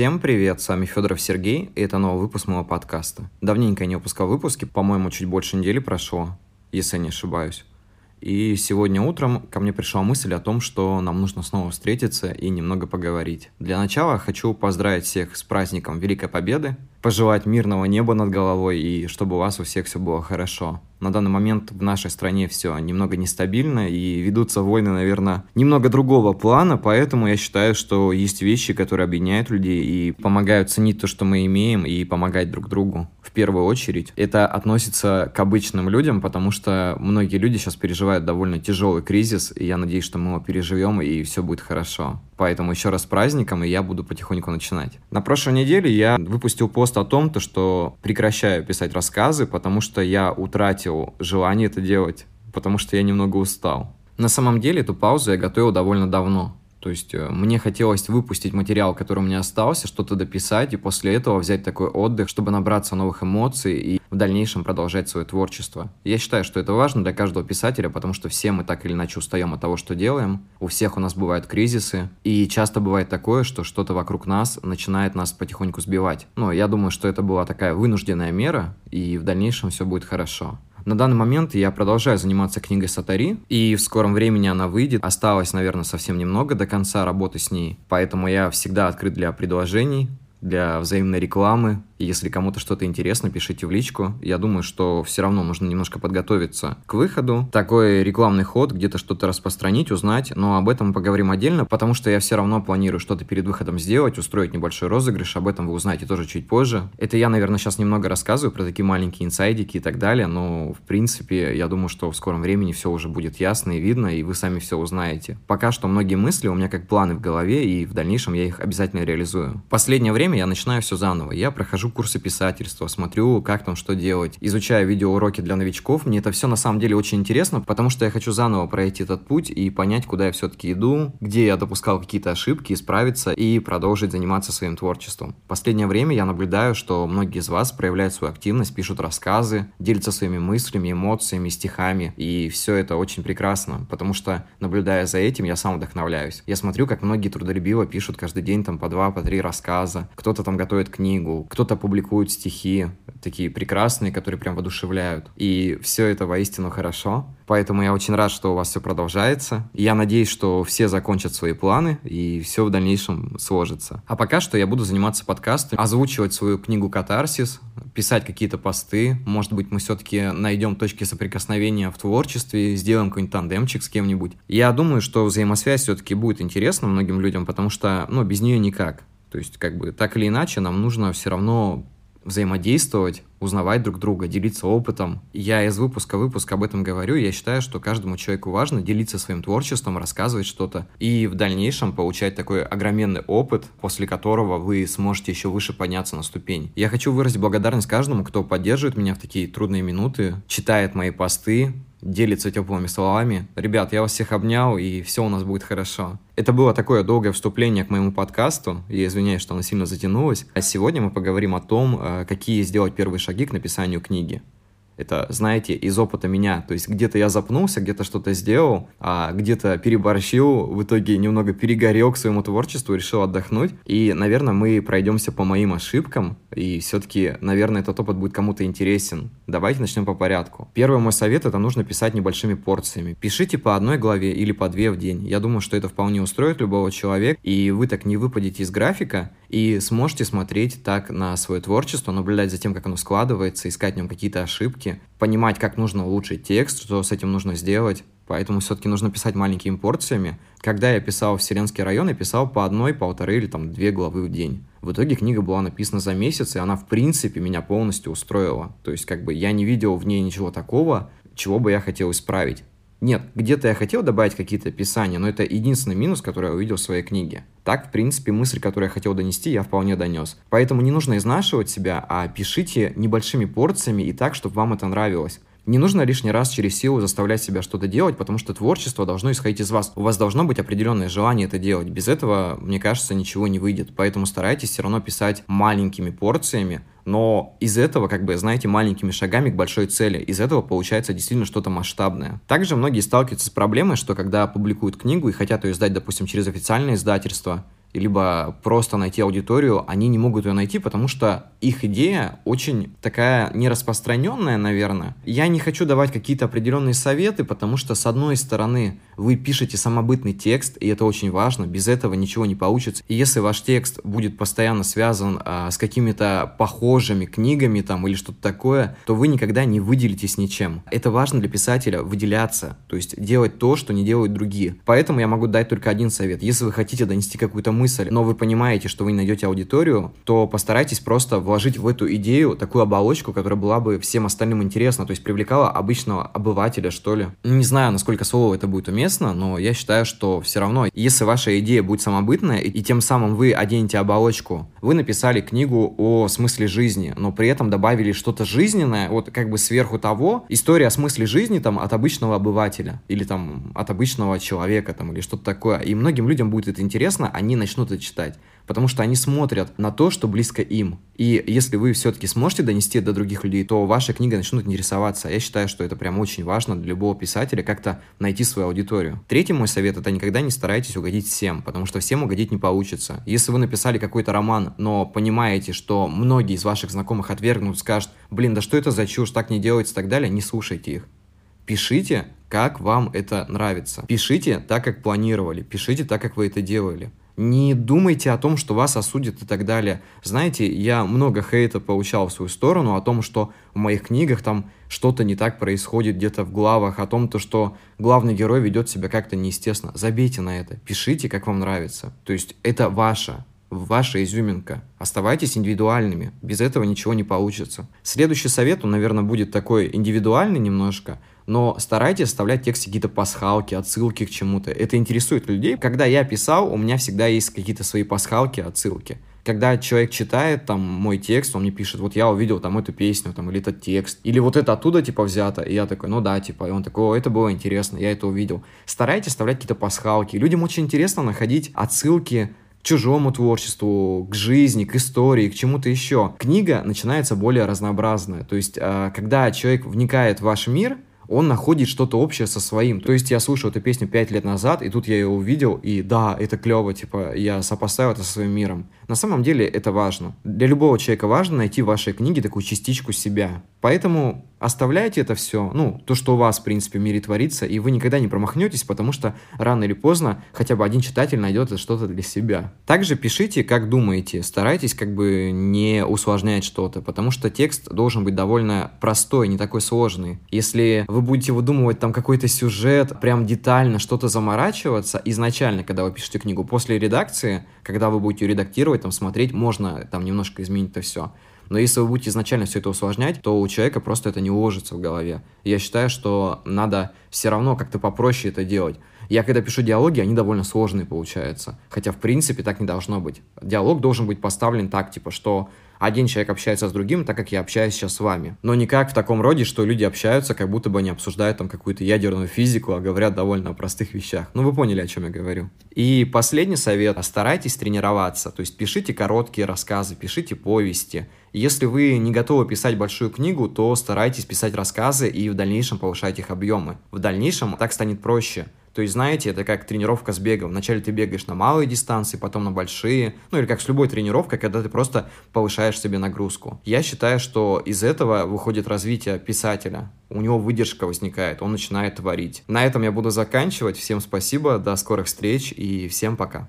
Всем привет, с вами Федоров Сергей, и это новый выпуск моего подкаста. Давненько я не выпускал выпуски, по-моему, чуть больше недели прошло, если я не ошибаюсь. И сегодня утром ко мне пришла мысль о том, что нам нужно снова встретиться и немного поговорить. Для начала хочу поздравить всех с праздником Великой Победы, пожелать мирного неба над головой и чтобы у вас у всех все было хорошо. На данный момент в нашей стране все немного нестабильно и ведутся войны, наверное, немного другого плана, поэтому я считаю, что есть вещи, которые объединяют людей и помогают ценить то, что мы имеем и помогать друг другу в первую очередь. Это относится к обычным людям, потому что многие люди сейчас переживают довольно тяжелый кризис, и я надеюсь, что мы его переживем и все будет хорошо. Поэтому еще раз с праздником, и я буду потихоньку начинать. На прошлой неделе я выпустил пост о том, то, что прекращаю писать рассказы, потому что я утратил желание это делать, потому что я немного устал. На самом деле эту паузу я готовил довольно давно. То есть э, мне хотелось выпустить материал, который у меня остался, что-то дописать, и после этого взять такой отдых, чтобы набраться новых эмоций и в дальнейшем продолжать свое творчество. Я считаю, что это важно для каждого писателя, потому что все мы так или иначе устаем от того, что делаем. У всех у нас бывают кризисы, и часто бывает такое, что что-то вокруг нас начинает нас потихоньку сбивать. Но я думаю, что это была такая вынужденная мера, и в дальнейшем все будет хорошо. На данный момент я продолжаю заниматься книгой Сатари, и в скором времени она выйдет. Осталось, наверное, совсем немного до конца работы с ней, поэтому я всегда открыт для предложений, для взаимной рекламы, если кому-то что-то интересно, пишите в личку. Я думаю, что все равно нужно немножко подготовиться к выходу. Такой рекламный ход, где-то что-то распространить, узнать, но об этом поговорим отдельно, потому что я все равно планирую что-то перед выходом сделать, устроить небольшой розыгрыш, об этом вы узнаете тоже чуть позже. Это я, наверное, сейчас немного рассказываю про такие маленькие инсайдики и так далее, но, в принципе, я думаю, что в скором времени все уже будет ясно и видно, и вы сами все узнаете. Пока что многие мысли у меня как планы в голове, и в дальнейшем я их обязательно реализую. В последнее время я начинаю все заново. Я прохожу курсы писательства, смотрю, как там что делать, изучаю видеоуроки для новичков. Мне это все на самом деле очень интересно, потому что я хочу заново пройти этот путь и понять, куда я все-таки иду, где я допускал какие-то ошибки, исправиться и продолжить заниматься своим творчеством. В последнее время я наблюдаю, что многие из вас проявляют свою активность, пишут рассказы, делятся своими мыслями, эмоциями, стихами, и все это очень прекрасно, потому что, наблюдая за этим, я сам вдохновляюсь. Я смотрю, как многие трудолюбиво пишут каждый день там по два, по три рассказа, кто-то там готовит книгу, кто-то публикуют стихи, такие прекрасные, которые прям воодушевляют. И все это воистину хорошо. Поэтому я очень рад, что у вас все продолжается. Я надеюсь, что все закончат свои планы и все в дальнейшем сложится. А пока что я буду заниматься подкастом, озвучивать свою книгу «Катарсис», писать какие-то посты. Может быть, мы все-таки найдем точки соприкосновения в творчестве, сделаем какой-нибудь тандемчик с кем-нибудь. Я думаю, что взаимосвязь все-таки будет интересна многим людям, потому что, ну, без нее никак. То есть, как бы, так или иначе, нам нужно все равно взаимодействовать, узнавать друг друга, делиться опытом. Я из выпуска в выпуск об этом говорю, я считаю, что каждому человеку важно делиться своим творчеством, рассказывать что-то и в дальнейшем получать такой огроменный опыт, после которого вы сможете еще выше подняться на ступень. Я хочу выразить благодарность каждому, кто поддерживает меня в такие трудные минуты, читает мои посты, делится теплыми словами. Ребят, я вас всех обнял, и все у нас будет хорошо. Это было такое долгое вступление к моему подкасту. Я извиняюсь, что оно сильно затянулось. А сегодня мы поговорим о том, э, какие сделать первые шаги к написанию книги. Это, знаете, из опыта меня. То есть где-то я запнулся, где-то что-то сделал, а где-то переборщил, в итоге немного перегорел к своему творчеству, решил отдохнуть. И, наверное, мы пройдемся по моим ошибкам, и все-таки, наверное, этот опыт будет кому-то интересен. Давайте начнем по порядку. Первый мой совет – это нужно писать небольшими порциями. Пишите по одной главе или по две в день. Я думаю, что это вполне устроит любого человека, и вы так не выпадете из графика, и сможете смотреть так на свое творчество, наблюдать за тем, как оно складывается, искать в нем какие-то ошибки, понимать, как нужно улучшить текст, что с этим нужно сделать. Поэтому все-таки нужно писать маленькими порциями. Когда я писал «Вселенский район», я писал по одной, полторы или там две главы в день. В итоге книга была написана за месяц, и она, в принципе, меня полностью устроила. То есть, как бы, я не видел в ней ничего такого, чего бы я хотел исправить. Нет, где-то я хотел добавить какие-то описания, но это единственный минус, который я увидел в своей книге. Так, в принципе, мысль, которую я хотел донести, я вполне донес. Поэтому не нужно изнашивать себя, а пишите небольшими порциями и так, чтобы вам это нравилось. Не нужно лишний раз через силу заставлять себя что-то делать, потому что творчество должно исходить из вас. У вас должно быть определенное желание это делать. Без этого, мне кажется, ничего не выйдет. Поэтому старайтесь все равно писать маленькими порциями, но из этого, как бы, знаете, маленькими шагами к большой цели. Из этого получается действительно что-то масштабное. Также многие сталкиваются с проблемой, что когда публикуют книгу и хотят ее издать, допустим, через официальное издательство, либо просто найти аудиторию, они не могут ее найти, потому что их идея очень такая нераспространенная, наверное. Я не хочу давать какие-то определенные советы, потому что, с одной стороны, вы пишете самобытный текст, и это очень важно, без этого ничего не получится. И если ваш текст будет постоянно связан а, с какими-то похожими книгами там или что-то такое, то вы никогда не выделитесь ничем. Это важно для писателя выделяться, то есть делать то, что не делают другие. Поэтому я могу дать только один совет. Если вы хотите донести какую-то мысль, но вы понимаете, что вы не найдете аудиторию, то постарайтесь просто вложить в эту идею такую оболочку, которая была бы всем остальным интересна, то есть привлекала обычного обывателя, что ли. Не знаю, насколько слово это будет уместно, но я считаю, что все равно, если ваша идея будет самобытная, и, тем самым вы оденете оболочку, вы написали книгу о смысле жизни, но при этом добавили что-то жизненное, вот как бы сверху того, история о смысле жизни там от обычного обывателя, или там от обычного человека, там, или что-то такое. И многим людям будет это интересно, они начнут это читать потому что они смотрят на то, что близко им. И если вы все-таки сможете донести это до других людей, то ваша книга начнут интересоваться. Я считаю, что это прям очень важно для любого писателя, как-то найти свою аудиторию. Третий мой совет – это никогда не старайтесь угодить всем, потому что всем угодить не получится. Если вы написали какой-то роман, но понимаете, что многие из ваших знакомых отвергнут, скажут, блин, да что это за чушь, так не делается и так далее, не слушайте их. Пишите, как вам это нравится. Пишите так, как планировали. Пишите так, как вы это делали. Не думайте о том, что вас осудят и так далее. Знаете, я много хейта получал в свою сторону о том, что в моих книгах там что-то не так происходит где-то в главах, о том, то, что главный герой ведет себя как-то неестественно. Забейте на это, пишите, как вам нравится. То есть это ваше, ваша изюминка. Оставайтесь индивидуальными, без этого ничего не получится. Следующий совет, он, наверное, будет такой индивидуальный немножко, но старайтесь оставлять в тексте какие-то пасхалки, отсылки к чему-то. Это интересует людей. Когда я писал, у меня всегда есть какие-то свои пасхалки, отсылки. Когда человек читает там мой текст, он мне пишет, вот я увидел там эту песню, там, или этот текст, или вот это оттуда, типа, взято, и я такой, ну да, типа, и он такой, о, это было интересно, я это увидел. Старайтесь оставлять какие-то пасхалки. Людям очень интересно находить отсылки к чужому творчеству, к жизни, к истории, к чему-то еще. Книга начинается более разнообразная. То есть, а, когда человек вникает в ваш мир, он находит что-то общее со своим. То есть я слушал эту песню пять лет назад, и тут я ее увидел, и да, это клево, типа, я сопоставил это со своим миром. На самом деле это важно. Для любого человека важно найти в вашей книге такую частичку себя. Поэтому оставляйте это все, ну, то, что у вас, в принципе, в мире творится, и вы никогда не промахнетесь, потому что рано или поздно хотя бы один читатель найдет что-то для себя. Также пишите, как думаете, старайтесь как бы не усложнять что-то, потому что текст должен быть довольно простой, не такой сложный. Если вы будете выдумывать там какой-то сюжет, прям детально что-то заморачиваться, изначально, когда вы пишете книгу, после редакции, когда вы будете редактировать, там смотреть, можно там немножко изменить это все. Но если вы будете изначально все это усложнять, то у человека просто это не уложится в голове. я считаю, что надо все равно как-то попроще это делать. Я когда пишу диалоги, они довольно сложные получаются. Хотя, в принципе, так не должно быть. Диалог должен быть поставлен так, типа, что один человек общается с другим, так как я общаюсь сейчас с вами. Но не как в таком роде, что люди общаются, как будто бы они обсуждают там какую-то ядерную физику, а говорят довольно о простых вещах. Ну, вы поняли, о чем я говорю. И последний совет. Старайтесь тренироваться. То есть пишите короткие рассказы, пишите повести. Если вы не готовы писать большую книгу, то старайтесь писать рассказы и в дальнейшем повышать их объемы. В дальнейшем так станет проще. То есть, знаете, это как тренировка с бегом. Вначале ты бегаешь на малые дистанции, потом на большие. Ну или как с любой тренировкой, когда ты просто повышаешь себе нагрузку. Я считаю, что из этого выходит развитие писателя. У него выдержка возникает, он начинает творить. На этом я буду заканчивать. Всем спасибо, до скорых встреч и всем пока.